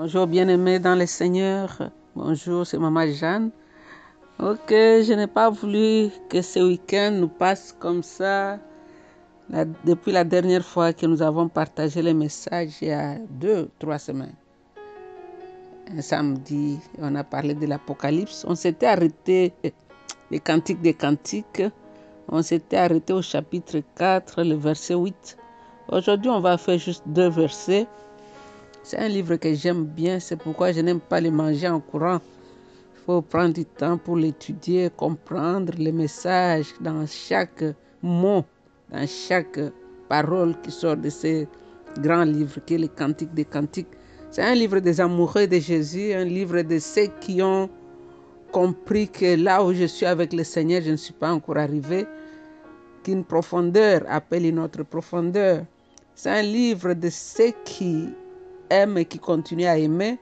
Bonjour bien-aimés dans le Seigneur. Bonjour, c'est Maman Jeanne. Ok, je n'ai pas voulu que ce week-end nous passe comme ça. Depuis la dernière fois que nous avons partagé les messages, il y a deux, trois semaines. Un samedi, on a parlé de l'Apocalypse. On s'était arrêté, les cantiques des cantiques. On s'était arrêté au chapitre 4, le verset 8. Aujourd'hui, on va faire juste deux versets. C'est un livre que j'aime bien, c'est pourquoi je n'aime pas le manger en courant. Il faut prendre du temps pour l'étudier, comprendre les messages dans chaque mot, dans chaque parole qui sort de ce grand livre qui est le Cantique des Cantiques. C'est un livre des amoureux de Jésus, un livre de ceux qui ont compris que là où je suis avec le Seigneur, je ne suis pas encore arrivé, qu'une profondeur appelle une autre profondeur. C'est un livre de ceux qui aiment et qui continuent à aimer.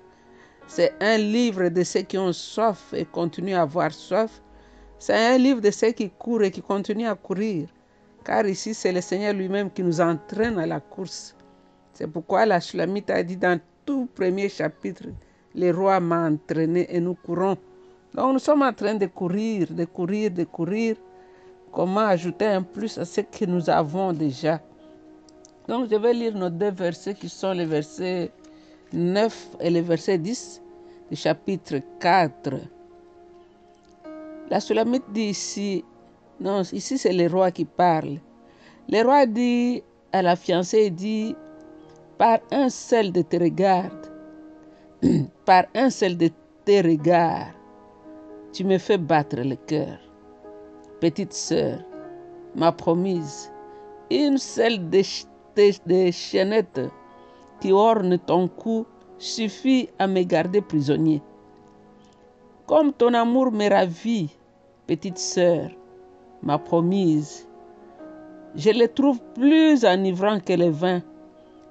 C'est un livre de ceux qui ont soif et continuent à avoir soif. C'est un livre de ceux qui courent et qui continuent à courir. Car ici, c'est le Seigneur lui-même qui nous entraîne à la course. C'est pourquoi la Shulamite a dit dans tout premier chapitre, le roi m'a entraîné et nous courons. Donc nous sommes en train de courir, de courir, de courir. Comment ajouter un plus à ce que nous avons déjà? Donc je vais lire nos deux versets qui sont les versets 9 et le verset 10 du chapitre 4. La Sulamite dit ici, non, ici c'est le roi qui parle. Le roi dit à la fiancée, dit, par un seul de tes regards, par un seul de tes regards, tu me fais battre le cœur. Petite sœur, ma promise, une seule des, des, des chaînettes qui orne ton cou suffit à me garder prisonnier. Comme ton amour me ravit, petite sœur, ma promise, je le trouve plus enivrant que le vin,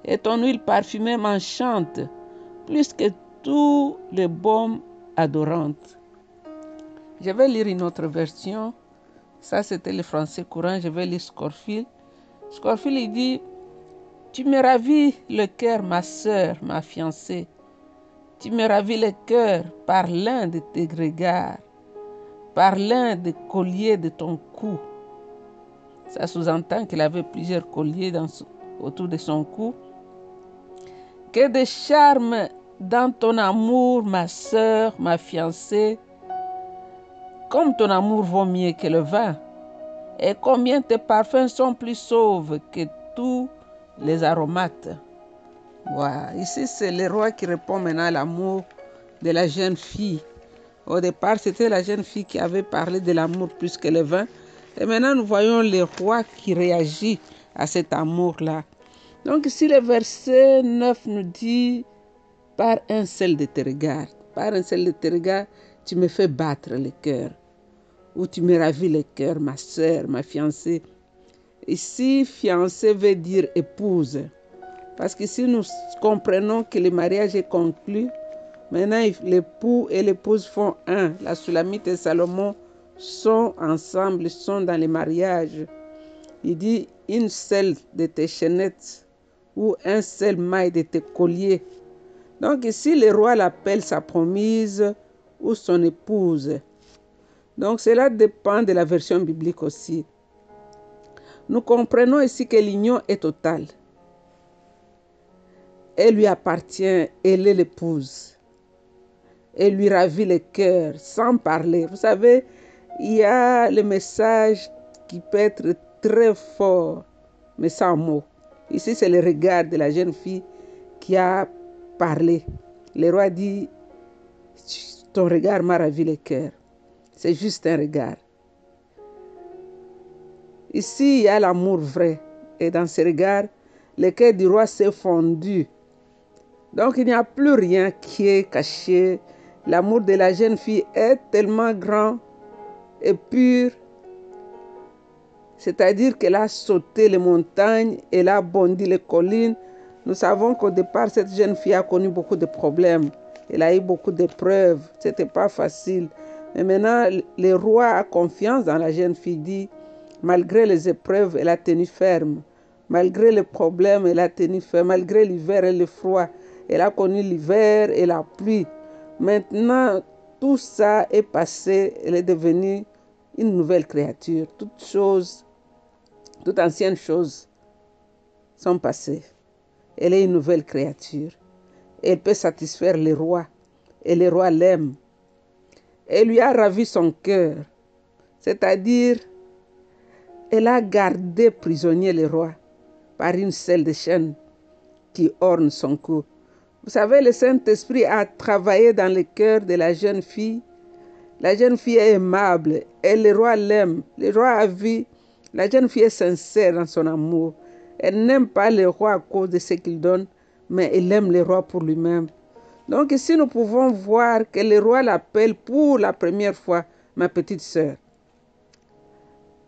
et ton huile parfumée m'enchante plus que tous les baumes adorantes. Je vais lire une autre version. Ça, c'était le français courant. Je vais lire Scorfield. Scorfield, il dit Tu me ravis le cœur, ma sœur, ma fiancée. Tu me ravis le cœur par l'un de tes regards, par l'un des colliers de ton cou. Ça sous-entend qu'il avait plusieurs colliers autour de son cou. Que de charme dans ton amour, ma sœur, ma fiancée. Comme ton amour vaut mieux que le vin, et combien tes parfums sont plus sauves que tous les aromates. Voilà. Ici, c'est le roi qui répond maintenant à l'amour de la jeune fille. Au départ, c'était la jeune fille qui avait parlé de l'amour plus que le vin. Et maintenant, nous voyons le roi qui réagit à cet amour-là. Donc ici, le verset 9 nous dit, par un seul de tes regards, par un seul de tes regards, tu me fais battre le cœur. Ou tu me ravis le cœur, ma sœur, ma fiancée. Ici, fiancée veut dire épouse. Parce que si nous comprenons que le mariage est conclu, maintenant l'époux et l'épouse font un. La Sulamite et Salomon sont ensemble, sont dans le mariage. Il dit une seule de tes chaînettes ou un seul maille de tes colliers. Donc ici, le roi l'appelle sa promise ou son épouse. Donc cela dépend de la version biblique aussi. Nous comprenons ici que l'union est totale. Elle lui appartient, elle est l'épouse. Elle lui ravit le cœur sans parler. Vous savez, il y a le message qui peut être très fort, mais sans mots. Ici, c'est le regard de la jeune fille qui a parlé. Le roi dit, ton regard m'a ravi le cœur. C'est juste un regard. Ici, il y a l'amour vrai. Et dans ce regard, le cœur du roi s'est fondu. Donc, il n'y a plus rien qui est caché. L'amour de la jeune fille est tellement grand et pur. C'est-à-dire qu'elle a sauté les montagnes, elle a bondi les collines. Nous savons qu'au départ, cette jeune fille a connu beaucoup de problèmes. Elle a eu beaucoup d'épreuves. Ce n'était pas facile. Mais maintenant, le roi a confiance dans la jeune fille, malgré les épreuves, elle a tenu ferme. Malgré les problèmes, elle a tenu ferme. Malgré l'hiver et le froid, Elle a connu l'hiver et la pluie. Maintenant, tout ça est passé. Elle est devenue une nouvelle créature. Toutes choses, toutes anciennes choses sont passées. Elle est une nouvelle créature. Elle peut satisfaire les rois. Et les rois l'aiment. Elle lui a ravi son cœur. C'est-à-dire, elle a gardé prisonnier le roi par une selle de chaîne qui orne son cou. Vous savez, le Saint-Esprit a travaillé dans le cœur de la jeune fille. La jeune fille est aimable et le roi l'aime. Le roi a vu, la jeune fille est sincère dans son amour. Elle n'aime pas le roi à cause de ce qu'il donne, mais elle aime le roi pour lui-même. Donc ici, nous pouvons voir que le roi l'appelle pour la première fois ma petite sœur.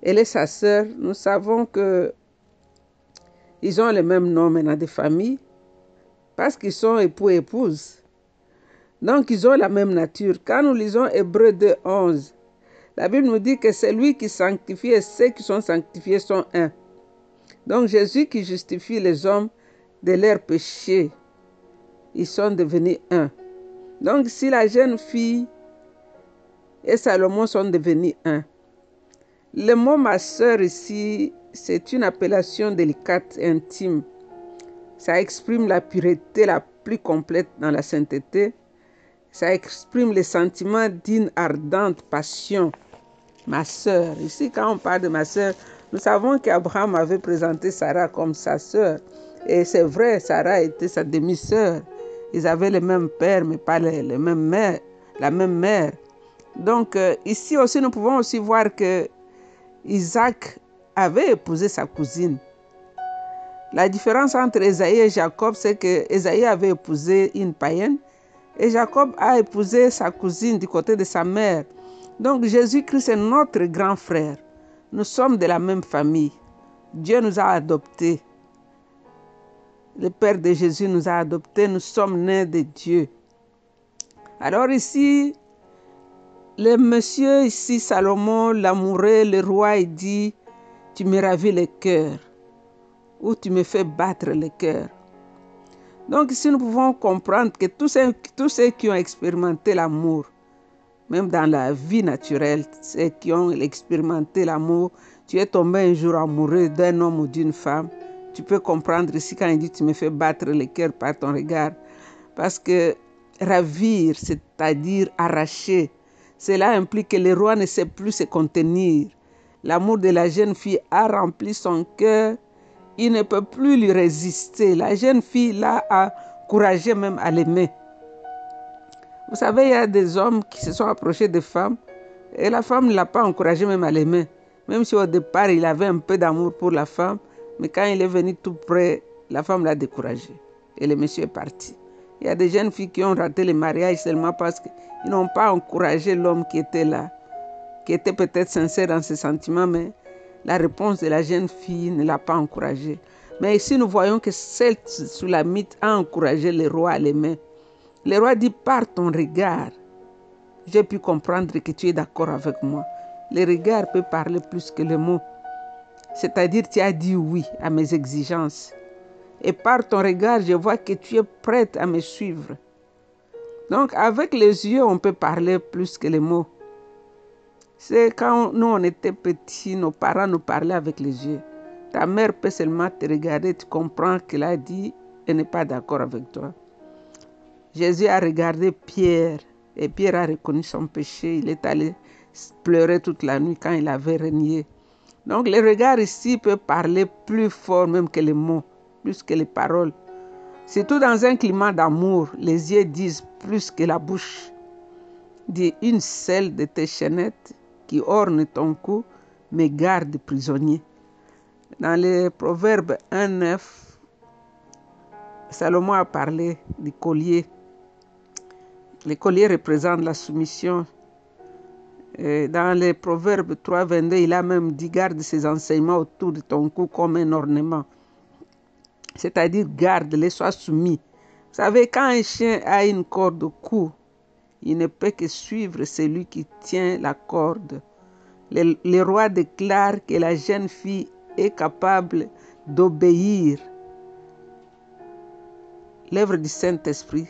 Elle est sa sœur. Nous savons que ils ont le même nom maintenant de famille parce qu'ils sont époux et épouses. Donc ils ont la même nature. Quand nous lisons Hébreu 2, 11, la Bible nous dit que c'est lui qui sanctifie et ceux qui sont sanctifiés sont un. Donc Jésus qui justifie les hommes de leurs péchés, ils sont devenus un. Donc si la jeune fille et Salomon sont devenus un, le mot ma sœur ici, c'est une appellation délicate intime. Ça exprime la pureté la plus complète dans la sainteté. Ça exprime les sentiments d'une ardente passion. Ma sœur. Ici, quand on parle de ma sœur, nous savons qu'Abraham avait présenté Sarah comme sa sœur. Et c'est vrai, Sarah était sa demi-sœur. Ils avaient le même père, mais pas le, même mère, la même mère. Donc, euh, ici aussi, nous pouvons aussi voir que Isaac avait épousé sa cousine. La différence entre Esaïe et Jacob, c'est que Esaïe avait épousé une païenne et Jacob a épousé sa cousine du côté de sa mère. Donc Jésus-Christ est notre grand frère. Nous sommes de la même famille. Dieu nous a adoptés. Le Père de Jésus nous a adoptés. Nous sommes nés de Dieu. Alors ici, le monsieur ici, Salomon, l'amoureux, le roi, il dit, tu me ravis le cœur, ou tu me fais battre le cœur. Donc ici, nous pouvons comprendre que tous ceux, tous ceux qui ont expérimenté l'amour, même dans la vie naturelle, ceux qui ont expérimenté l'amour, tu es tombé un jour amoureux d'un homme ou d'une femme, tu peux comprendre ici quand il dit tu me fais battre le cœur par ton regard. Parce que ravir, c'est-à-dire arracher, cela implique que le roi ne sait plus se contenir. L'amour de la jeune fille a rempli son cœur. Il ne peut plus lui résister. La jeune fille l'a encouragé même à l'aimer. Vous savez, il y a des hommes qui se sont approchés des femmes et la femme ne l'a pas encouragé même à l'aimer. Même si au départ il avait un peu d'amour pour la femme, mais quand il est venu tout près, la femme l'a découragé et le monsieur est parti. Il y a des jeunes filles qui ont raté le mariage seulement parce qu'ils n'ont pas encouragé l'homme qui était là, qui était peut-être sincère dans ses sentiments, mais la réponse de la jeune fille ne l'a pas encouragé. Mais ici, nous voyons que celle sous la mythe a encouragé le roi à l'aimer. Le roi dit, par ton regard, j'ai pu comprendre que tu es d'accord avec moi. Le regard peut parler plus que les mots. C'est-à-dire, tu as dit oui à mes exigences. Et par ton regard, je vois que tu es prête à me suivre. Donc, avec les yeux, on peut parler plus que les mots. C'est quand nous, on était petits, nos parents nous parlaient avec les yeux. Ta mère peut seulement te regarder, tu comprends qu'elle a dit, elle n'est pas d'accord avec toi. Jésus a regardé Pierre et Pierre a reconnu son péché. Il est allé pleurer toute la nuit quand il avait régné. Donc, le regard ici peut parler plus fort même que les mots plus que les paroles. Surtout dans un climat d'amour, les yeux disent plus que la bouche. Dis une selle de tes chaînettes qui orne ton cou me garde prisonnier. Dans les Proverbes 1.9, Salomon a parlé du collier. Le collier représente la soumission. dans les Proverbes 3.22, il a même dit garde ses enseignements autour de ton cou comme un ornement c'est-à-dire garde-les, sois soumis. Vous savez, quand un chien a une corde au cou, il ne peut que suivre celui qui tient la corde. Le, roi déclare que la jeune fille est capable d'obéir. l'œuvre du Saint-Esprit.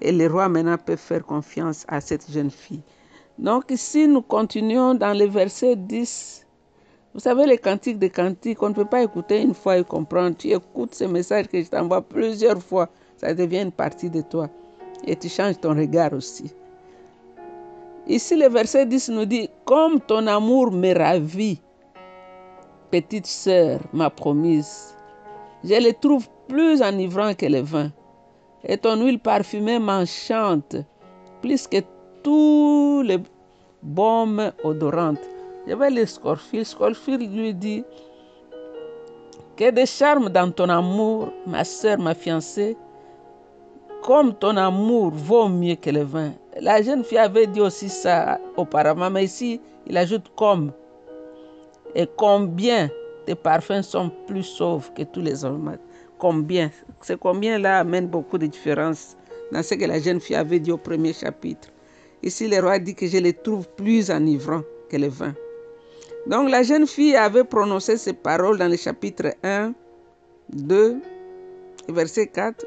Et les rois maintenant peuvent faire confiance à cette jeune fille. Donc ici, nous continuons dans le verset 10. Vous savez, les cantiques de cantiques, on ne peut pas écouter une fois et comprendre. Tu écoutes ce message que je t'envoie plusieurs fois, ça devient une partie de toi. Et tu changes ton regard aussi. Ici, le verset 10 nous dit, comme ton amour me ravit, petite sœur, ma promise, je le trouve plus enivrant que le vin, et ton huile parfumée m'enchante plus que tous les baumes odorantes. Je vais le Scorfield. Scorfield lui dit que de charme dans ton amour, ma sœur, ma fiancée, comme ton amour vaut mieux que le vin. La jeune fille avait dit aussi ça auparavant, mais ici, il ajoute comme. Et combien tes parfums sont plus sauves que tous les hommes? Combien? Ce combien-là amène beaucoup de différences dans ce que la jeune fille avait dit au premier chapitre. Ici, le roi dit que je les trouve plus enivrants que le vin. Donc, la jeune fille avait prononcé ces paroles dans le chapitre 1, 2, verset 4.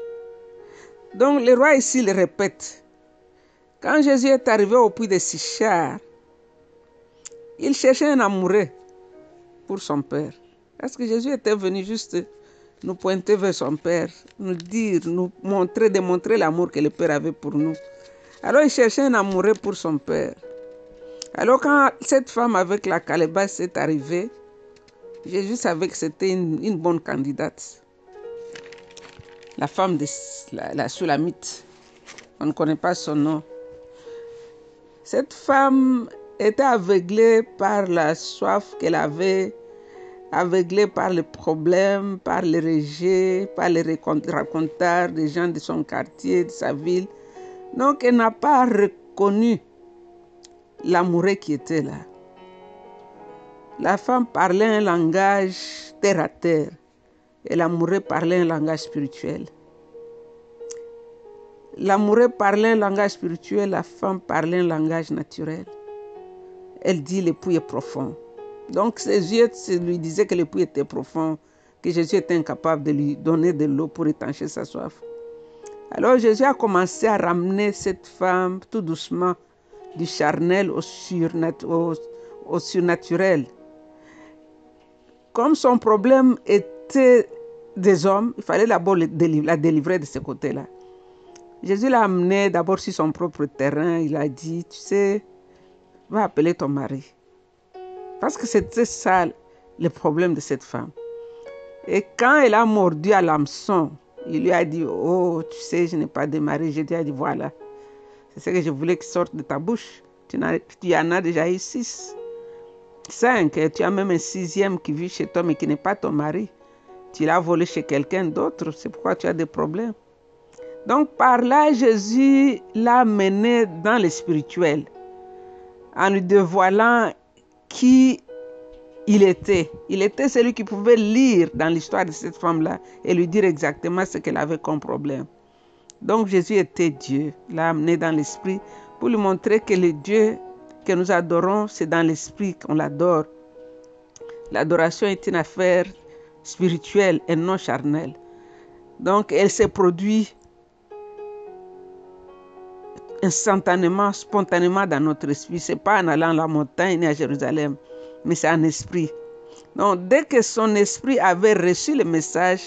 Donc, le roi ici le répète. Quand Jésus est arrivé au puits de Sichar, il cherchait un amoureux pour son père. Parce que Jésus était venu juste nous pointer vers son Père, nous dire, nous montrer, démontrer l'amour que le Père avait pour nous? Alors il cherchait un amoureux pour son Père. Alors quand cette femme avec la calebasse est arrivée, Jésus savait que c'était une, bonne candidate. La femme de la, la Sulamite. On ne connaît pas son nom. Cette femme était aveuglée par la soif qu'elle avait aveuglée par les problèmes, par les rejets, par les racontards des gens de son quartier, de sa ville. Donc, elle n'a pas reconnu l'amoureux qui était là. La femme parlait un langage terre à terre et l'amoureux parlait un langage spirituel. L'amoureux parlait un langage spirituel, la femme parlait un langage naturel. Elle dit le puits est profond. Donc ses yeux lui disaient que le puits était profond, que Jésus était incapable de lui donner de l'eau pour étancher sa soif. Alors Jésus a commencé à ramener cette femme tout doucement du charnel au, surnaturel. Comme son problème était des hommes, il fallait d'abord la délivrer de ce côté-là. Jésus l'a amené d'abord sur son propre terrain. Il a dit, tu sais, va appeler ton mari. Parce que c'était ça le problème de cette femme. Et quand elle a mordu à l'hameçon, il lui a dit, oh, tu sais, je n'ai pas de mari. Lui ai dit, voilà, c'est ce que je voulais qu'il sorte de ta bouche. Tu, tu en as déjà eu six. Cinq, tu as même un sixième qui vit chez toi mais qui n'est pas ton mari. Tu l'as volé chez quelqu'un d'autre, c'est pourquoi tu as des problèmes. Donc par là, Jésus l'a mené dans le spirituel en lui dévoilant qui il était. Il était celui qui pouvait lire dans l'histoire de cette femme-là et lui dire exactement ce qu'elle avait comme problème. Donc Jésus était Dieu, l'a amené dans l'esprit pour lui montrer que le Dieu que nous adorons, c'est dans l'esprit qu'on l'adore. L'adoration est une affaire spirituelle et non charnelle. Donc elle s'est produite instantanément, spontanément dans notre esprit. Ce n'est pas en allant à la montagne ni à Jérusalem, mais c'est en esprit. Donc, dès que son esprit avait reçu le message,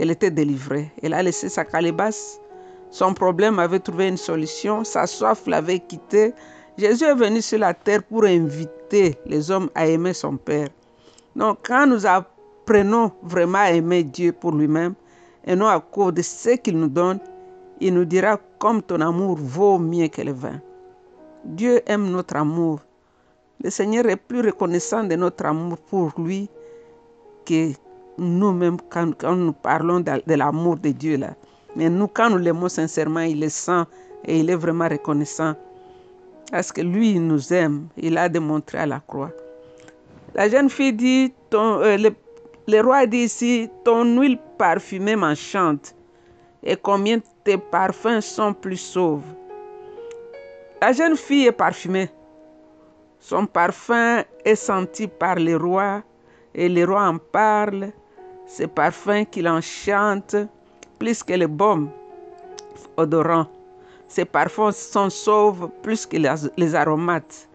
elle était délivrée. Elle a laissé sa calebasse. Son problème avait trouvé une solution. Sa soif l'avait quitté. Jésus est venu sur la terre pour inviter les hommes à aimer son Père. Donc, quand nous apprenons vraiment à aimer Dieu pour lui-même, et non à cause de ce qu'il nous donne, il nous dira comme ton amour vaut mieux que le vin. Dieu aime notre amour. Le Seigneur est plus reconnaissant de notre amour pour lui que nous-mêmes quand, nous parlons de, l'amour de Dieu là. Mais nous, quand nous l'aimons sincèrement, il le sent et il est vraiment reconnaissant. Parce que lui, il nous aime. Il a démontré à la croix. La jeune fille dit, euh, le, le roi dit ici, ton huile parfumée m'enchante et combien tes parfums sont plus sauves. La jeune fille est parfumée. Son parfum est senti par les rois et les rois en parlent. Ce parfum qui l'enchante plus que les baumes odorants. Ces parfums sont sauvent plus que les aromates.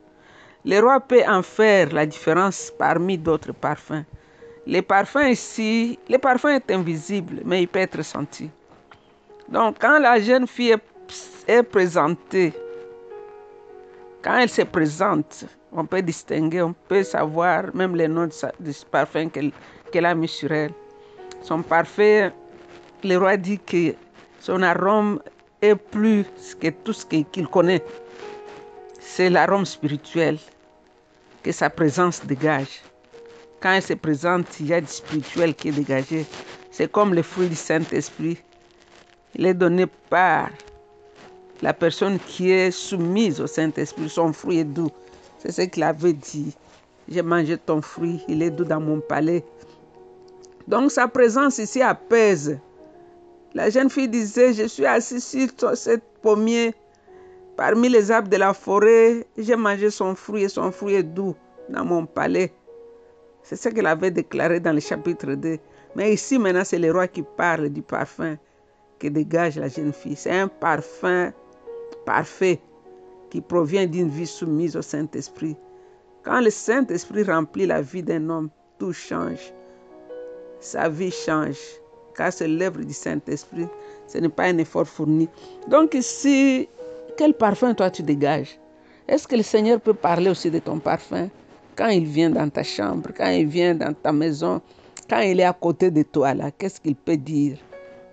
Le roi peut en faire la différence parmi d'autres parfums. Les parfums ici, le parfum est invisible, mais il peut être senti. Donc, quand la jeune fille est, présentée, quand elle se présente, on peut distinguer, on peut savoir même les noms du parfum qu'elle a mis sur elle. Son parfum, le roi dit que son arôme est plus que tout ce qu'il connaît. C'est l'arôme spirituel que sa présence dégage. Quand elle se présente, il y a du spirituel qui est dégagé. C'est comme le fruit du Saint-Esprit. Il est donné par la personne qui est soumise au Saint-Esprit. Son fruit est doux. C'est ce qu'il avait dit. J'ai mangé ton fruit, il est doux dans mon palais. Donc sa présence ici apaise. La jeune fille disait, je suis assise sur cette pommier parmi les arbres de la forêt. J'ai mangé son fruit et son fruit est doux dans mon palais. C'est ce qu'elle avait déclaré dans le chapitre 2. Mais ici maintenant, c'est le roi qui parle du parfum que dégage la jeune fille. C'est un parfum parfait qui provient d'une vie soumise au Saint-Esprit. Quand le Saint-Esprit remplit la vie d'un homme, tout change. Sa vie change. Car c'est l'œuvre du Saint-Esprit. Ce n'est pas un effort fourni. Donc ici, quel parfum toi tu dégages? Est-ce que le Seigneur peut parler aussi de ton parfum Quand il vient dans ta chambre, quand il vient dans ta maison, quand il est à côté de toi, là, qu'est-ce qu'il peut dire?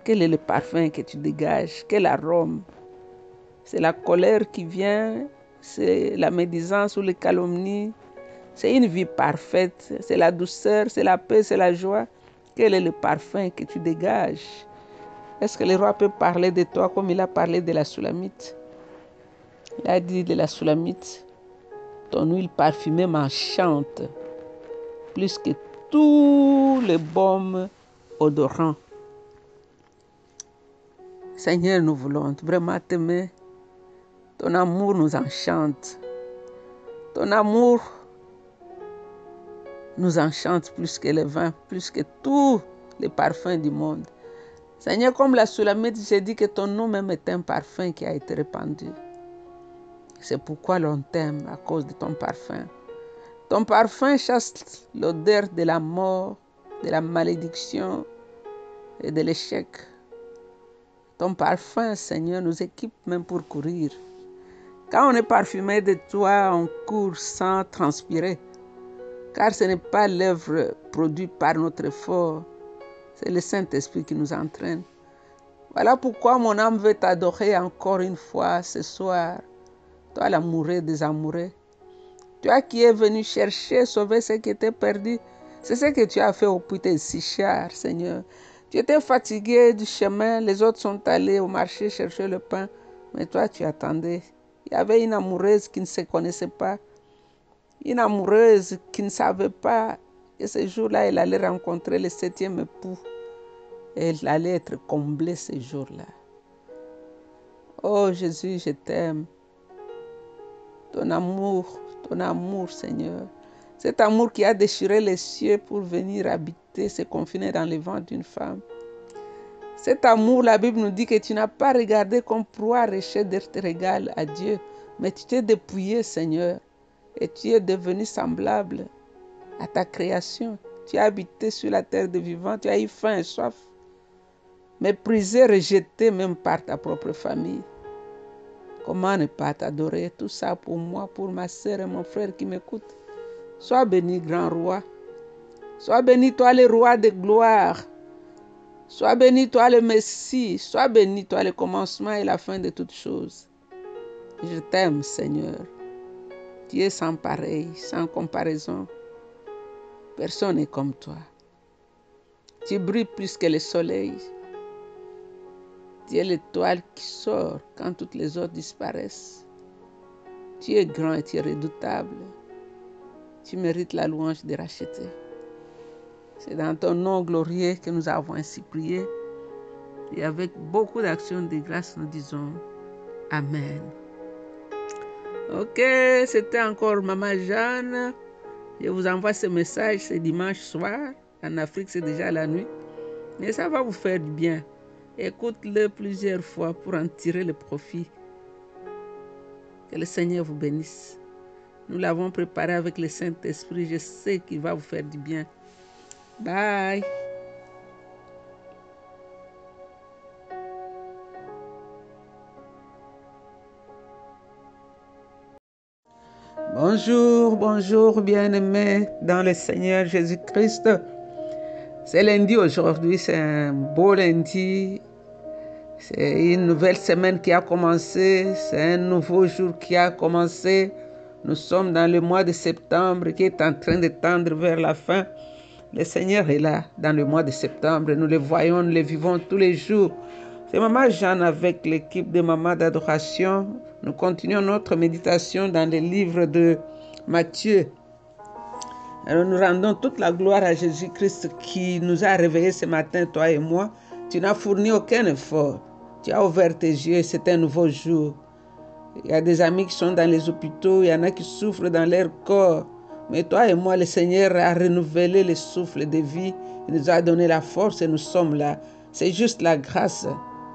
Quel est le parfum que tu dégages? Quel arôme? C'est la colère qui vient C'est la médisance ou les calomnies C'est une vie parfaite. C'est la douceur, c'est la paix, c'est la joie. Quel est le parfum que tu dégages? Est-ce que le roi peut parler de toi comme il a parlé de la Soulamite Il a dit de la Soulamite, ton huile parfumée m'enchante plus que tous les baumes odorants. Seigneur, nous voulons vraiment t'aimer. Ton amour nous enchante. Ton amour nous enchante plus que le vin, plus que tous les parfums du monde. Seigneur, comme la Sulamite, j'ai dit que ton nom même est un parfum qui a été répandu. C'est pourquoi l'on t'aime à cause de ton parfum. Ton parfum chasse l'odeur de la mort, de la malédiction et de l'échec. Ton parfum, Seigneur, nous équipe même pour courir. Quand on est parfumé de toi, on court sans transpirer. Car ce n'est pas l'œuvre produite par notre effort, c'est le Saint-Esprit qui nous entraîne. Voilà pourquoi mon âme veut t'adorer encore une fois ce soir. Toi, l'amoureux des amoureux. Toi qui es venu chercher, sauver ce qui était perdu. C'est ce que tu as fait au puits de Sichar, Seigneur. Tu étais fatigué du chemin, les autres sont allés au marché chercher le pain, mais toi tu attendais. Il y avait une amoureuse qui ne se connaissait pas, une amoureuse qui ne savait pas que ce jour-là, elle allait rencontrer le septième époux. Elle allait être comblée ce jour-là. Oh Jésus, je t'aime. Ton amour, ton amour, Seigneur. Cet amour qui a déchiré les cieux pour venir habiter, se confiner dans le ventre d'une femme. Cet amour, la Bible nous dit que tu n'as pas regardé comme proie rejet d'être égal à Dieu, mais tu t'es dépouillé, Seigneur, et tu es devenu semblable à ta création. Tu as habité sur la terre de vivants, tu as eu faim et soif, méprisé, rejeté même par ta propre famille. Comment ne pas t'adorer? Tout ça pour moi, pour ma sœur et mon frère qui m'écoutent. Sois béni, grand roi. Sois béni, toi, le roi de gloire. Sois béni, toi, le Messie. Sois béni, toi, le commencement et la fin de toutes choses. Je t'aime, Seigneur. Tu es sans pareil, sans comparaison. Personne n'est comme toi. Tu brilles plus que le soleil. Tu es l'étoile qui sort quand toutes les autres disparaissent. Tu es grand et tu es redoutable. Tu mérites la louange de racheter. C'est dans ton nom glorieux que nous avons ainsi prié. Et avec beaucoup d'actions de grâce, nous disons Amen. Ok, c'était encore Maman Jeanne. Je vous envoie ce message ce dimanche soir. En Afrique, c'est déjà la nuit. Mais ça va vous faire du bien. Écoute-le plusieurs fois pour en tirer le profit. Que le Seigneur vous bénisse. Nous l'avons préparé avec le Saint-Esprit. Je sais qu'il va vous faire du bien. Bye. Bonjour, bonjour bien-aimés dans le Seigneur Jésus-Christ. C'est lundi aujourd'hui, c'est un beau lundi. C'est une nouvelle semaine qui a commencé, c'est un nouveau jour qui a commencé. Nous sommes dans le mois de septembre qui est en train de tendre vers la fin. Le Seigneur est là dans le mois de septembre. Nous le voyons, nous le vivons tous les jours. C'est Maman Jeanne avec l'équipe de Maman d'adoration. Nous continuons notre méditation dans le livre de Matthieu. Nous rendons toute la gloire à Jésus-Christ qui nous a réveillés ce matin, toi et moi. Tu n'as fourni aucun effort. Tu as ouvert tes yeux, c'est un nouveau jour. Il y a des amis qui sont dans les hôpitaux, il y en a qui souffrent dans leur corps. Mais toi et moi, le Seigneur a renouvelé le souffle de vie. Il nous a donné la force et nous sommes là. C'est juste la grâce.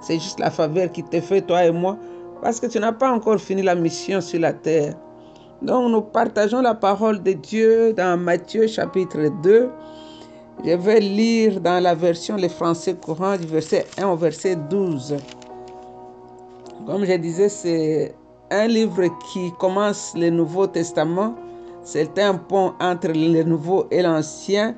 C'est juste la faveur qui te fait, toi et moi, parce que tu n'as pas encore fini la mission sur la terre. Donc nous partageons la parole de Dieu dans Matthieu chapitre 2. Je vais lire dans la version le français courant du verset 1 au verset 12. Comme je disais, c'est un livre qui commence le Nouveau Testament. C'est un pont entre le Nouveau et l'Ancien.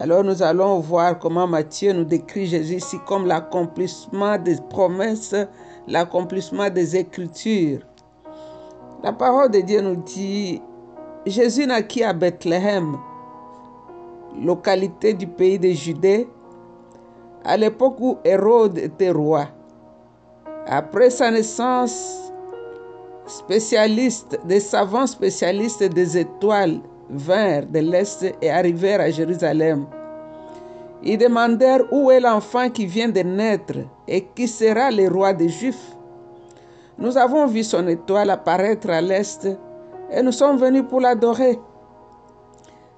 Alors nous allons voir comment Matthieu nous décrit Jésus ici comme l'accomplissement des promesses, l'accomplissement des Écritures. La parole de Dieu nous dit, Jésus naquit à Bethléem, localité du pays de Judée, à l'époque où Hérode était roi. Après sa naissance, spécialistes, des savants spécialistes des étoiles vinrent de l'Est et arrivèrent à Jérusalem. Ils demandèrent où est l'enfant qui vient de naître et qui sera le roi des Juifs. Nous avons vu son étoile apparaître à l'Est et nous sommes venus pour l'adorer.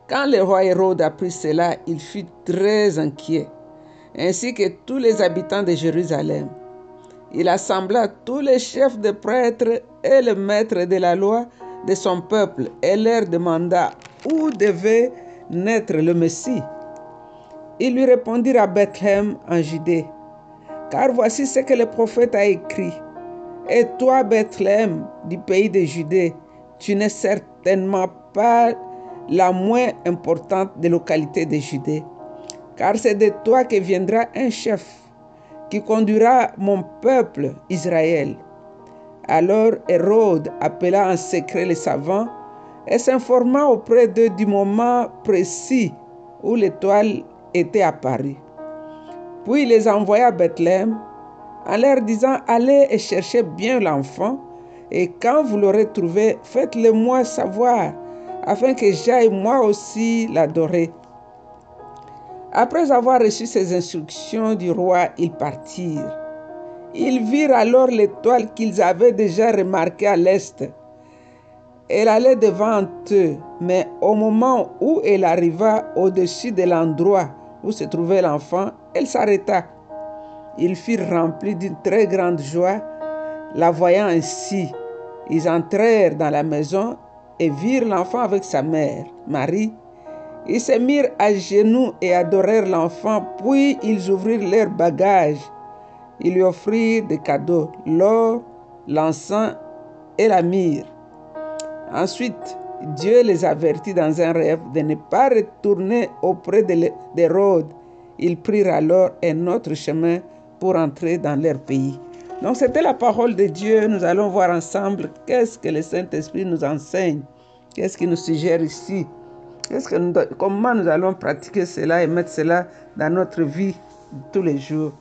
Quand le roi Hérode apprit cela, il fut très inquiet, ainsi que tous les habitants de Jérusalem. Il assembla tous les chefs de prêtres et les maîtres de la loi de son peuple et leur demanda où devait naître le Messie. Ils lui répondirent à Bethléem en Judée, car voici ce que le prophète a écrit. Et toi, Bethléem, du pays de Judée, tu n'es certainement pas la moins importante des localités de Judée, car c'est de toi que viendra un chef qui conduira mon peuple Israël. Alors Hérode appela en secret les savants et s'informa auprès d'eux du moment précis où l'étoile était apparue. Puis il les envoya à Bethléem en leur disant Allez et cherchez bien l'enfant, et quand vous l'aurez trouvé, faites-le moi savoir, afin que j'aille moi aussi l'adorer. Après avoir reçu ces instructions du roi, ils partirent. Ils virent alors l'étoile qu'ils avaient déjà remarquée à l'est. Elle allait devant eux, mais au moment où elle arriva au-dessus de l'endroit où se trouvait l'enfant, elle s'arrêta. Ils furent remplis d'une très grande joie, la voyant ainsi. Ils entrèrent dans la maison et virent l'enfant avec sa mère, Marie. Ils se mirent à genoux et adorèrent l'enfant, puis ils ouvrirent leurs bagages ils lui offrirent des cadeaux, l'or, l'encens et la myrrhe. Ensuite, Dieu les avertit dans un rêve de ne pas retourner auprès d'Hérode. Ils prirent alors un autre chemin pour entrer dans leur pays. Donc c'était la parole de Dieu. Nous allons voir ensemble qu'est-ce que le Saint-Esprit nous enseigne. Qu'est-ce qu'il nous suggère ici? Que comment nous allons pratiquer cela et mettre cela dans notre vie tous les jours?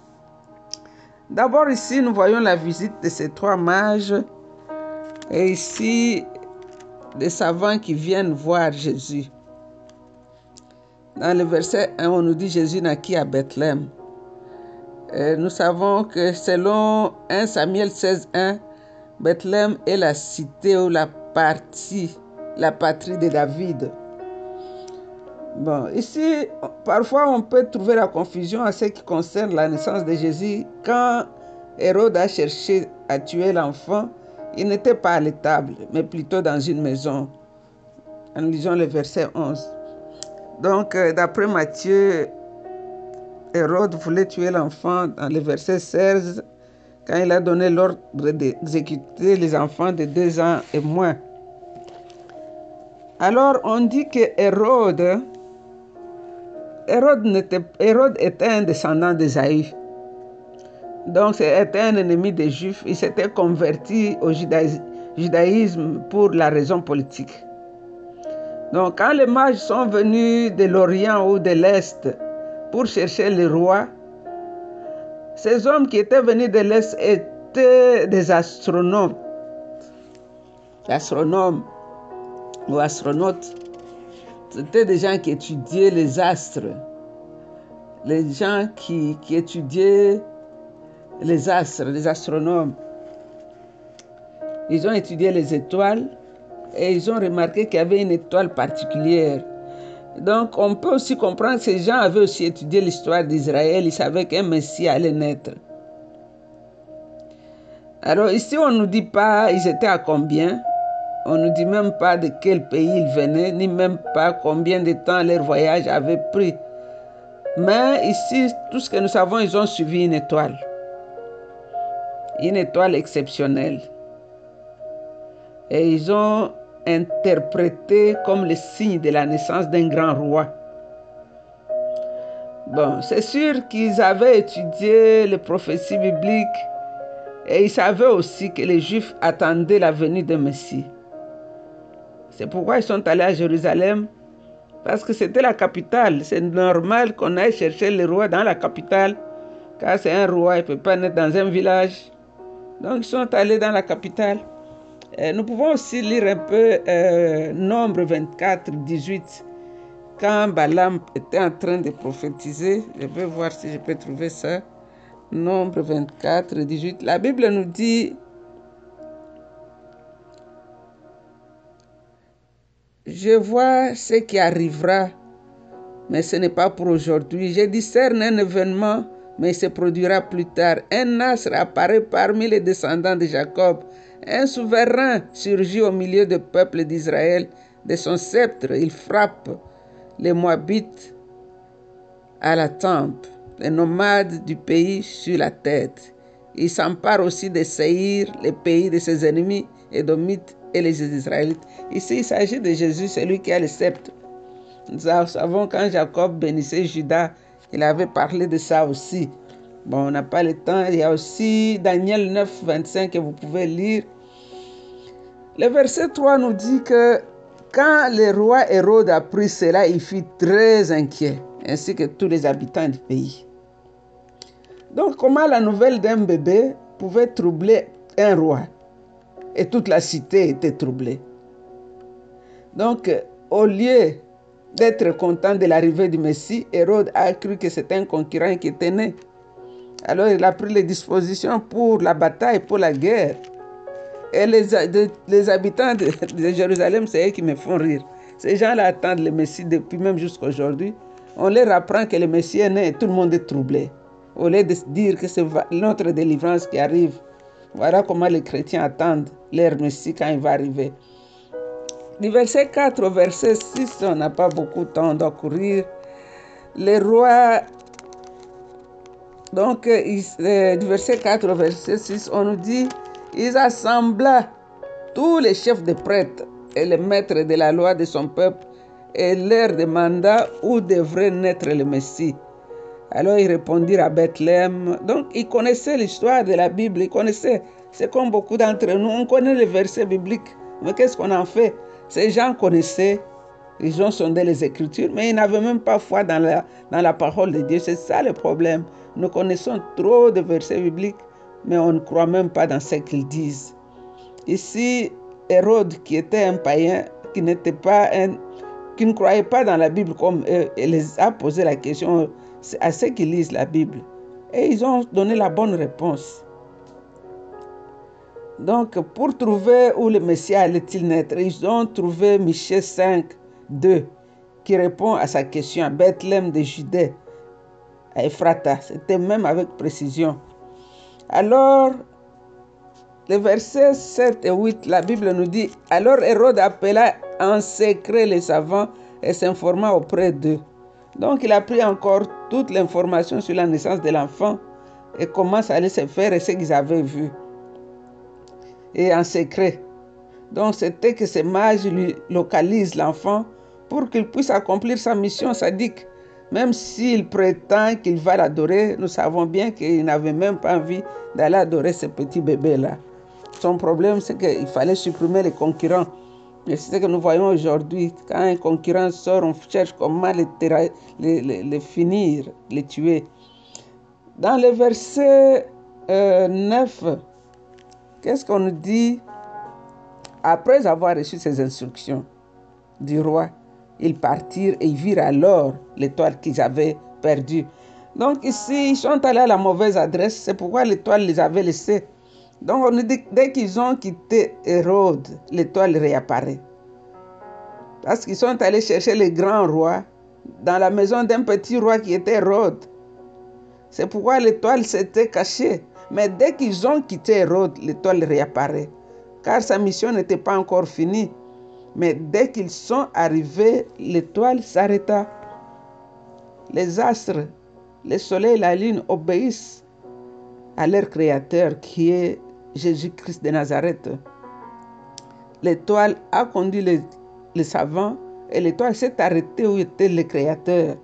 D'abord ici, nous voyons la visite de ces trois mages. Et ici, des savants qui viennent voir Jésus. Dans le verset 1, on nous dit Jésus naquit à Bethléem. nous savons que selon 1 Samuel 16, 1, Bethléem est la cité ou la partie, la patrie de David. Bon, ici, parfois on peut trouver la confusion à ce qui concerne la naissance de Jésus. Quand Hérode a cherché à tuer l'enfant, il n'était pas à l'étable, mais plutôt dans une maison. En lisant le verset 11. Donc, euh, d'après Matthieu, Hérode voulait tuer l'enfant dans le verset 16 quand il a donné l'ordre d'exécuter les enfants de deux ans et moins. Alors on dit que Hérode, Hérode, était, un descendant d'Esaïe. Donc c'était un ennemi des Juifs. Il s'était converti au judaïsme pour la raison politique. Donc quand les mages sont venus de l'Orient ou de l'Est pour chercher le roi, ces hommes qui étaient venus de l'Est étaient des astronomes. Astronomes ou astronautes, c'était des gens qui étudiaient les astres, les gens qui, étudiaient les astres, les astronomes. Ils ont étudié les étoiles et ils ont remarqué qu'il y avait une étoile particulière. Donc on peut aussi comprendre que ces gens avaient aussi étudié l'histoire d'Israël, ils savaient qu'un Messie allait naître. Alors ici on ne nous dit pas ils étaient à combien, on ne nous dit même pas de quel pays ils venaient, ni même pas combien de temps leur voyage avait pris. Mais ici, tout ce que nous savons, ils ont suivi une étoile. Une étoile exceptionnelle. Et ils ont interprété comme le signe de la naissance d'un grand roi. Bon, c'est sûr qu'ils avaient étudié les prophéties bibliques et ils savaient aussi que les Juifs attendaient la venue de Messie. C'est pourquoi ils sont allés à Jérusalem, parce que c'était la capitale. C'est normal qu'on aille chercher le roi dans la capitale, car c'est un roi, il ne peut pas naître dans un village. Donc ils sont allés dans la capitale. Euh, nous pouvons aussi lire un peu euh, Nombre 24, 18. Quand Balaam était en train de prophétiser, je vais voir si je peux trouver ça. Nombre 24, 18. La Bible nous dit Je vois ce qui arrivera, mais ce n'est pas pour aujourd'hui. Je discerne un événement, mais il se produira plus tard. Un astre apparaît parmi les descendants de Jacob. Un souverain surgit au milieu du peuple d'Israël. De son sceptre, il frappe les Moabites à la tempe, les nomades du pays sur la tête. Il s'empare aussi de Seir, le pays de ses ennemis, Édomites et les Israélites. Ici, il s'agit de Jésus, celui qui a le sceptre. Nous savons quand Jacob bénissait Judas, il avait parlé de ça aussi. Bon, on n'a pas le temps. Il y a aussi Daniel 9, 25 que vous pouvez lire. Le verset 3 nous dit que quand le roi Hérode apprit cela, il fut très inquiet, ainsi que tous les habitants du pays. Donc, comment la nouvelle d'un bébé pouvait troubler un roi? Et toute la cité était troublée. Donc, au lieu d'être content de l'arrivée du Messie, Hérode a cru que c'était un concurrent qui était né. Alors il a pris les dispositions pour la bataille, pour la guerre. Et les, habitants de, Jérusalem, c'est eux qui me font rire. Ces gens-là attendent le Messie depuis même jusqu'à aujourd'hui. On leur apprend que le Messie est né et tout le monde est troublé. Au lieu de dire que c'est notre délivrance qui arrive. Voilà comment les chrétiens attendent leur Messie quand il va arriver. Du verset 4 au verset 6, on n'a pas beaucoup de temps, d'en courir. Les rois donc, euh, du verset 4 au verset 6, on nous dit, ils assembla tous les chefs de prêtres et les maîtres de la loi de son peuple et leur demanda où devrait naître le Messie. Alors ils répondirent à Bethléem. Donc ils connaissaient l'histoire de la Bible, ils connaissaient. C'est comme beaucoup d'entre nous, on connaît les versets bibliques. Mais qu'est-ce qu'on en fait? Ces gens connaissaient, ils ont sondé les Écritures, mais ils n'avaient même pas foi dans la, dans la parole de Dieu. C'est ça le problème. Nous connaissons trop de versets bibliques, mais on ne croit même pas dans ce qu'ils disent. Ici, Hérode, qui était un païen, qui n'était pas un, qui ne croyait pas dans la Bible comme eux, les a posé la question à ceux qui lisent la Bible. Et ils ont donné la bonne réponse. Donc, pour trouver où le Messie allait-il naître, ils ont trouvé Michel 5, 2. qui répond à sa question à Bethléem de Judée, à Ephrata. C'était même avec précision. Alors, les versets 7 et 8, la Bible nous dit Alors Hérode appela en secret les savants et s'informa auprès d'eux. Donc il a pris encore toute l'information sur la naissance de l'enfant et comment ça allait se faire et ce qu'ils avaient vu. Et en secret. Donc c'était que ces mages lui localisent l'enfant pour qu'il puisse accomplir sa mission sadique. Même s'il prétend qu'il va l'adorer, nous savons bien qu'il n'avait même pas envie d'aller adorer ce petit bébé-là. Son problème, c'est qu'il fallait supprimer les concurrents. C'est ce que nous voyons aujourd'hui. Quand un concurrent sort, on cherche comment les, les, les, finir, les tuer. Dans le verset 9, euh, qu'est-ce qu'on nous dit? Après avoir reçu ces instructions du roi, ils partirent et ils virent alors l'étoile qu'ils avaient perdue. Donc ici, ils sont allés à la mauvaise adresse. C'est pourquoi l'étoile les avait laissés. Donc on dit dès qu'ils ont quitté Hérode, l'étoile réapparaît. Parce qu'ils sont allés chercher le grand roi dans la maison d'un petit roi qui était Hérode. C'est pourquoi l'étoile s'était cachée. Mais dès qu'ils ont quitté Hérode, l'étoile réapparaît. Car sa mission n'était pas encore finie. Mais dès qu'ils sont arrivés, l'étoile s'arrêta. Les astres, le soleil et la lune obéissent à leur créateur qui est Jésus-Christ de Nazareth. L'étoile a conduit les, savants et l'étoile s'est arrêtée où était le Créateur.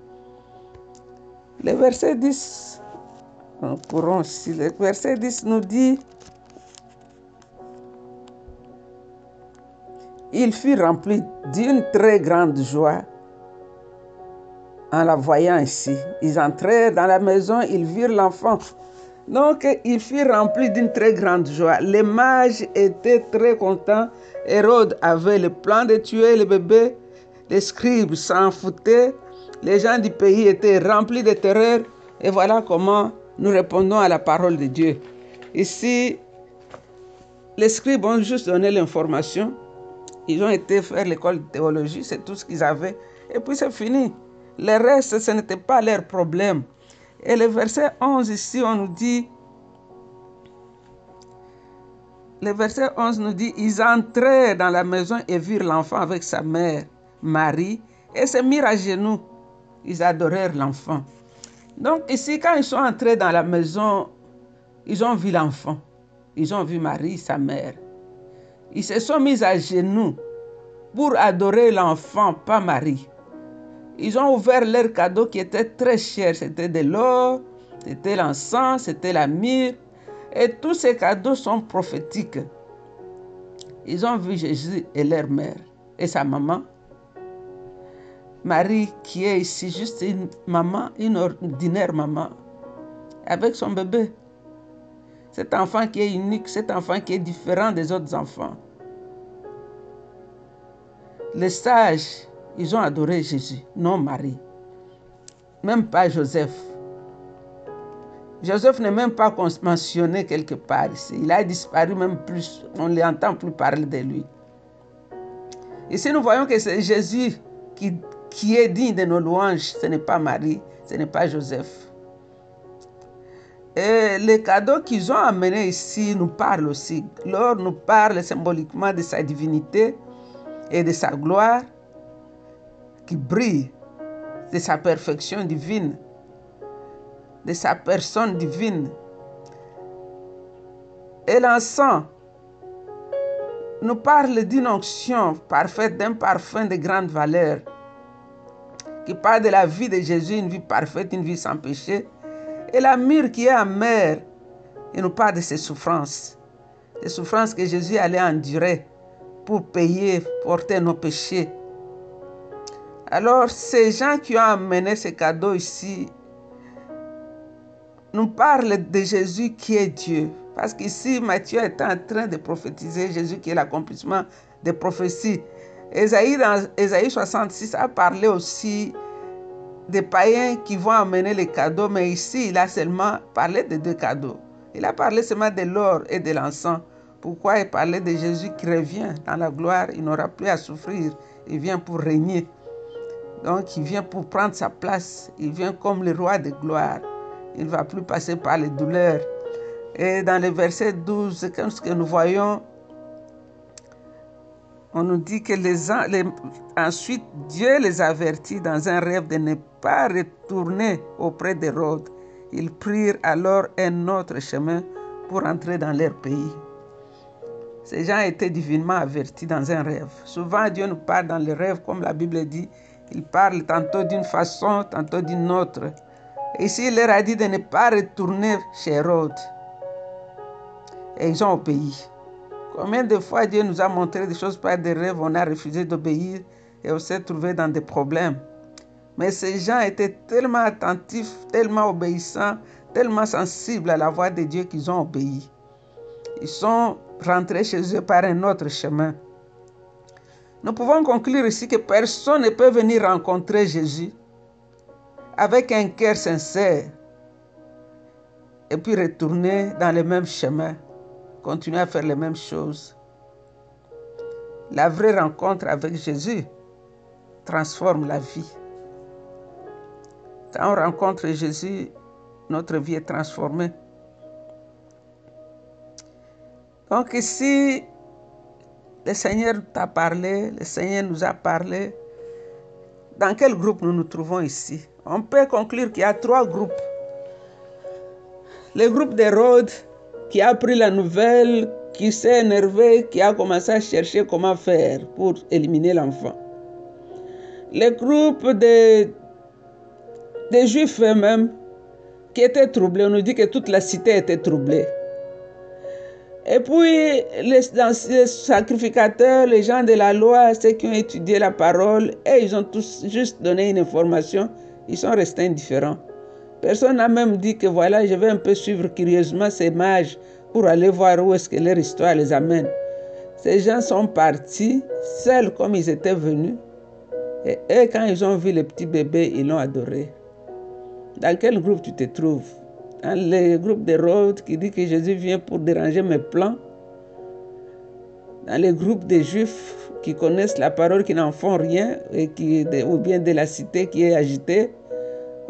Le verset 10, pourrons aussi, le verset 10 nous dit Il fut rempli d'une très grande joie en la voyant ici. Ils entrèrent dans la maison, ils virent l'enfant donc, il fut rempli d'une très grande joie. Les mages étaient très contents. Hérode avait le plan de tuer le bébé. Les scribes s'en foutaient. Les gens du pays étaient remplis de terreur. Et voilà comment nous répondons à la parole de Dieu. Ici, les scribes ont juste donné l'information. Ils ont été faire l'école de théologie, c'est tout ce qu'ils avaient. Et puis c'est fini. Le reste, ce n'était pas leur problème. Et le verset 11 ici, on nous dit, le verset 11 nous dit, ils entrèrent dans la maison et virent l'enfant avec sa mère, Marie, et se mirent à genoux. Ils adorèrent l'enfant. Donc ici, quand ils sont entrés dans la maison, ils ont vu l'enfant. Ils ont vu Marie, sa mère. Ils se sont mis à genoux pour adorer l'enfant, pas Marie. Ils ont ouvert leur cadeau qui était très cher. C'était de l'or, c'était l'encens, c'était la myrrhe. Et tous ces cadeaux sont prophétiques. Ils ont vu Jésus et leur mère et sa maman. Marie qui est ici juste une maman, une ordinaire maman, avec son bébé. Cet enfant qui est unique, cet enfant qui est différent des autres enfants. Les sages ils ont adoré Jésus, non Marie. Même pas Joseph. Joseph n'est même pas mentionné quelque part ici. Il a disparu même plus. On ne l'entend plus parler de lui. Ici, nous voyons que c'est Jésus qui, qui est digne de nos louanges. Ce n'est pas Marie, ce n'est pas Joseph. Et les cadeaux qu'ils ont amenés ici nous parlent aussi. L'or nous parle symboliquement de sa divinité et de sa gloire qui brille de sa perfection divine, de sa personne divine. Et l'encens nous parle d'une onction parfaite, d'un parfum de grande valeur, qui parle de la vie de Jésus, une vie parfaite, une vie sans péché. Et la myrrhe qui est amère, il nous parle de ses souffrances, les souffrances que Jésus allait endurer pour payer, porter nos péchés. Alors, ces gens qui ont amené ces cadeaux ici nous parlent de Jésus qui est Dieu. Parce qu'ici, Matthieu est en train de prophétiser Jésus qui est l'accomplissement des prophéties. Ésaïe, dans Ésaïe 66, a parlé aussi des païens qui vont amener les cadeaux, mais ici, il a seulement parlé de deux cadeaux. Il a parlé seulement de l'or et de l'encens. Pourquoi il parlait de Jésus qui revient dans la gloire Il n'aura plus à souffrir. Il vient pour régner. Donc il vient pour prendre sa place. Il vient comme le roi de gloire. Il ne va plus passer par les douleurs. Et dans le verset 12, ce que nous voyons, on nous dit que les, ensuite Dieu les avertit dans un rêve de ne pas retourner auprès d'Hérode. Ils prirent alors un autre chemin pour entrer dans leur pays. Ces gens étaient divinement avertis dans un rêve. Souvent, Dieu nous parle dans les rêves, comme la Bible dit. Il parle tantôt d'une façon, tantôt d'une autre. Ici, il leur a dit de ne pas retourner chez Hérode. Et ils ont obéi. Combien de fois Dieu nous a montré des choses par des rêves, on a refusé d'obéir et on s'est trouvé dans des problèmes. Mais ces gens étaient tellement attentifs, tellement obéissants, tellement sensibles à la voix de Dieu qu'ils ont obéi. Ils sont rentrés chez eux par un autre chemin. Nous pouvons conclure ici que personne ne peut venir rencontrer Jésus avec un cœur sincère et puis retourner dans le même chemin continuer à faire les mêmes choses. La vraie rencontre avec Jésus transforme la vie. Quand on rencontre Jésus, notre vie est transformée. Donc ici, le Seigneur t'a parlé, le Seigneur nous a parlé. Dans quel groupe nous nous trouvons ici? On peut conclure qu'il y a trois groupes. Le groupe d'Hérode, qui a pris la nouvelle, qui s'est énervé, qui a commencé à chercher comment faire pour éliminer l'enfant. Le groupe des, des Juifs eux-mêmes qui étaient troublés, on nous dit que toute la cité était troublée. Et puis, les, sacrificateurs, les gens de la loi, ceux qui ont étudié la parole, et ils ont tous juste donné une information, ils sont restés indifférents. Personne n'a même dit que voilà, je vais un peu suivre curieusement ces mages pour aller voir où est-ce que leur histoire les amène. Ces gens sont partis seuls comme ils étaient venus. Et eux, quand ils ont vu le petit bébé, ils l'ont adoré. Dans quel groupe tu te trouves? Le groupe de Rhodes qui dit que Jésus vient pour déranger mes plans Dans le groupe des Juifs qui connaissent la parole, qui n'en font rien, et qui, ou bien de la cité qui est agitée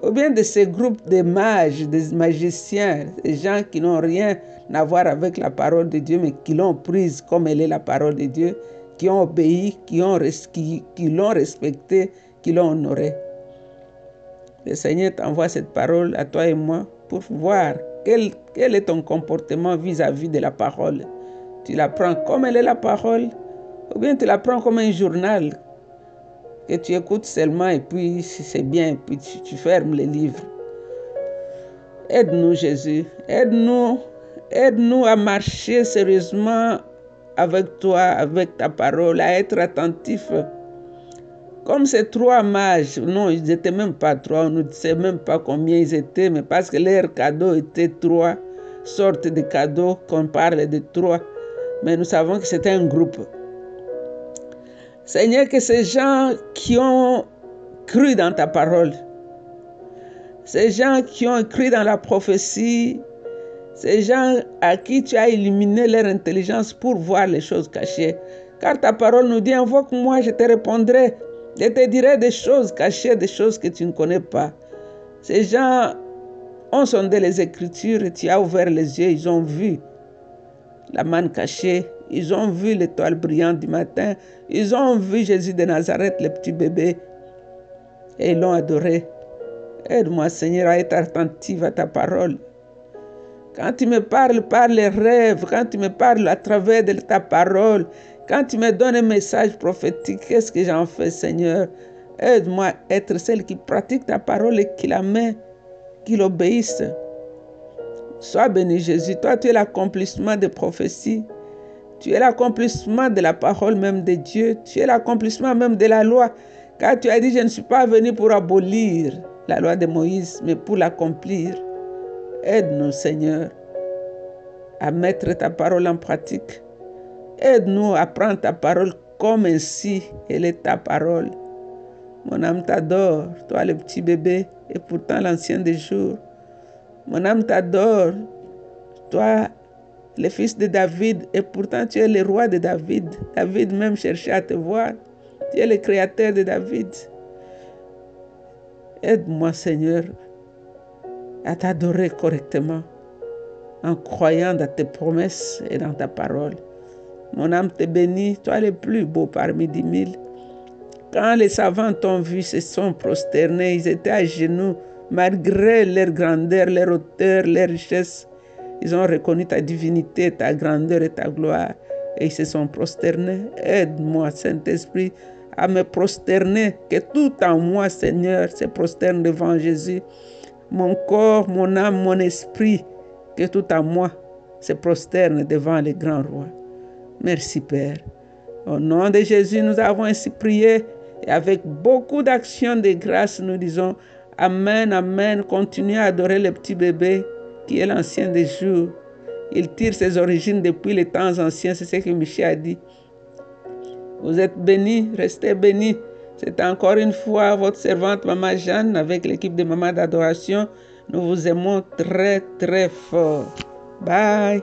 ou bien de ces groupes de mages, des magiciens, des gens qui n'ont rien à voir avec la parole de Dieu, mais qui l'ont prise comme elle est la parole de Dieu, qui ont obéi, qui l'ont qui, qui respectée, qui l'ont honorée. Le Seigneur t'envoie cette parole à toi et moi pour voir quel, quel est ton comportement vis-à-vis -vis de la parole. Tu la prends comme elle est la parole, ou bien tu la prends comme un journal que tu écoutes seulement et puis c'est bien, puis tu, fermes les livres. Aide-nous Jésus, aide-nous, aide-nous à marcher sérieusement avec toi, avec ta parole, à être attentif. Comme ces trois mages, non, ils n'étaient même pas trois, on ne sait même pas combien ils étaient, mais parce que leurs cadeaux étaient trois sortes de cadeaux, qu'on parle de trois. Mais nous savons que c'était un groupe. Seigneur, que ces gens qui ont cru dans ta parole, ces gens qui ont cru dans la prophétie, ces gens à qui tu as illuminé leur intelligence pour voir les choses cachées. Car ta parole nous dit, invoque-moi, je te répondrai. Je te dirai des choses cachées, des choses que tu ne connais pas. Ces gens ont sondé les Écritures et tu as ouvert les yeux, ils ont vu la manne cachée, ils ont vu l'étoile brillante du matin. Ils ont vu Jésus de Nazareth, le petit bébé. Et ils l'ont adoré. Aide-moi, Seigneur, à être attentive à ta parole. Quand tu me parles par les rêves, quand tu me parles à travers de ta parole, quand tu me donnes un message prophétique, qu'est-ce que j'en fais, Seigneur? Aide-moi à être celle qui pratique ta parole et qui la met, qui l'obéisse. Sois béni, Jésus. Toi, tu es l'accomplissement des prophéties. Tu es l'accomplissement de la parole même de Dieu. Tu es l'accomplissement même de la loi. Car tu as dit, je ne suis pas venu pour abolir la loi de Moïse, mais pour l'accomplir. Aide-nous, Seigneur, à mettre ta parole en pratique. Aide-nous à prendre ta parole comme ainsi elle est ta parole. Mon âme t'adore, toi le petit bébé, et pourtant l'ancien des jours. Mon âme t'adore, toi le fils de David, et pourtant tu es le roi de David. David même cherchait à te voir. Tu es le créateur de David. Aide-moi, Seigneur, à t'adorer correctement en croyant dans tes promesses et dans ta parole. Mon âme te bénit, toi le plus beau parmi dix mille. Quand les savants t'ont vu, se sont prosternés, ils étaient à genoux, malgré leur grandeur, leur hauteur, leur richesse. Ils ont reconnu ta divinité, ta grandeur et ta gloire, et ils se sont prosternés. Aide-moi, Saint-Esprit, à me prosterner, que tout en moi, Seigneur, se prosterne devant Jésus. Mon corps, mon âme, mon esprit, que tout en moi se prosterne devant le grand roi. Merci, Père. Au nom de Jésus, nous avons ainsi prié et avec beaucoup d'actions de grâce, nous disons Amen, Amen. Continuez à adorer le petit bébé qui est l'ancien des jours. Il tire ses origines depuis les temps anciens, c'est ce que Michel a dit. Vous êtes bénis, restez bénis. C'est encore une fois votre servante Maman Jeanne avec l'équipe de Maman d'adoration. Nous vous aimons très très fort. Bye.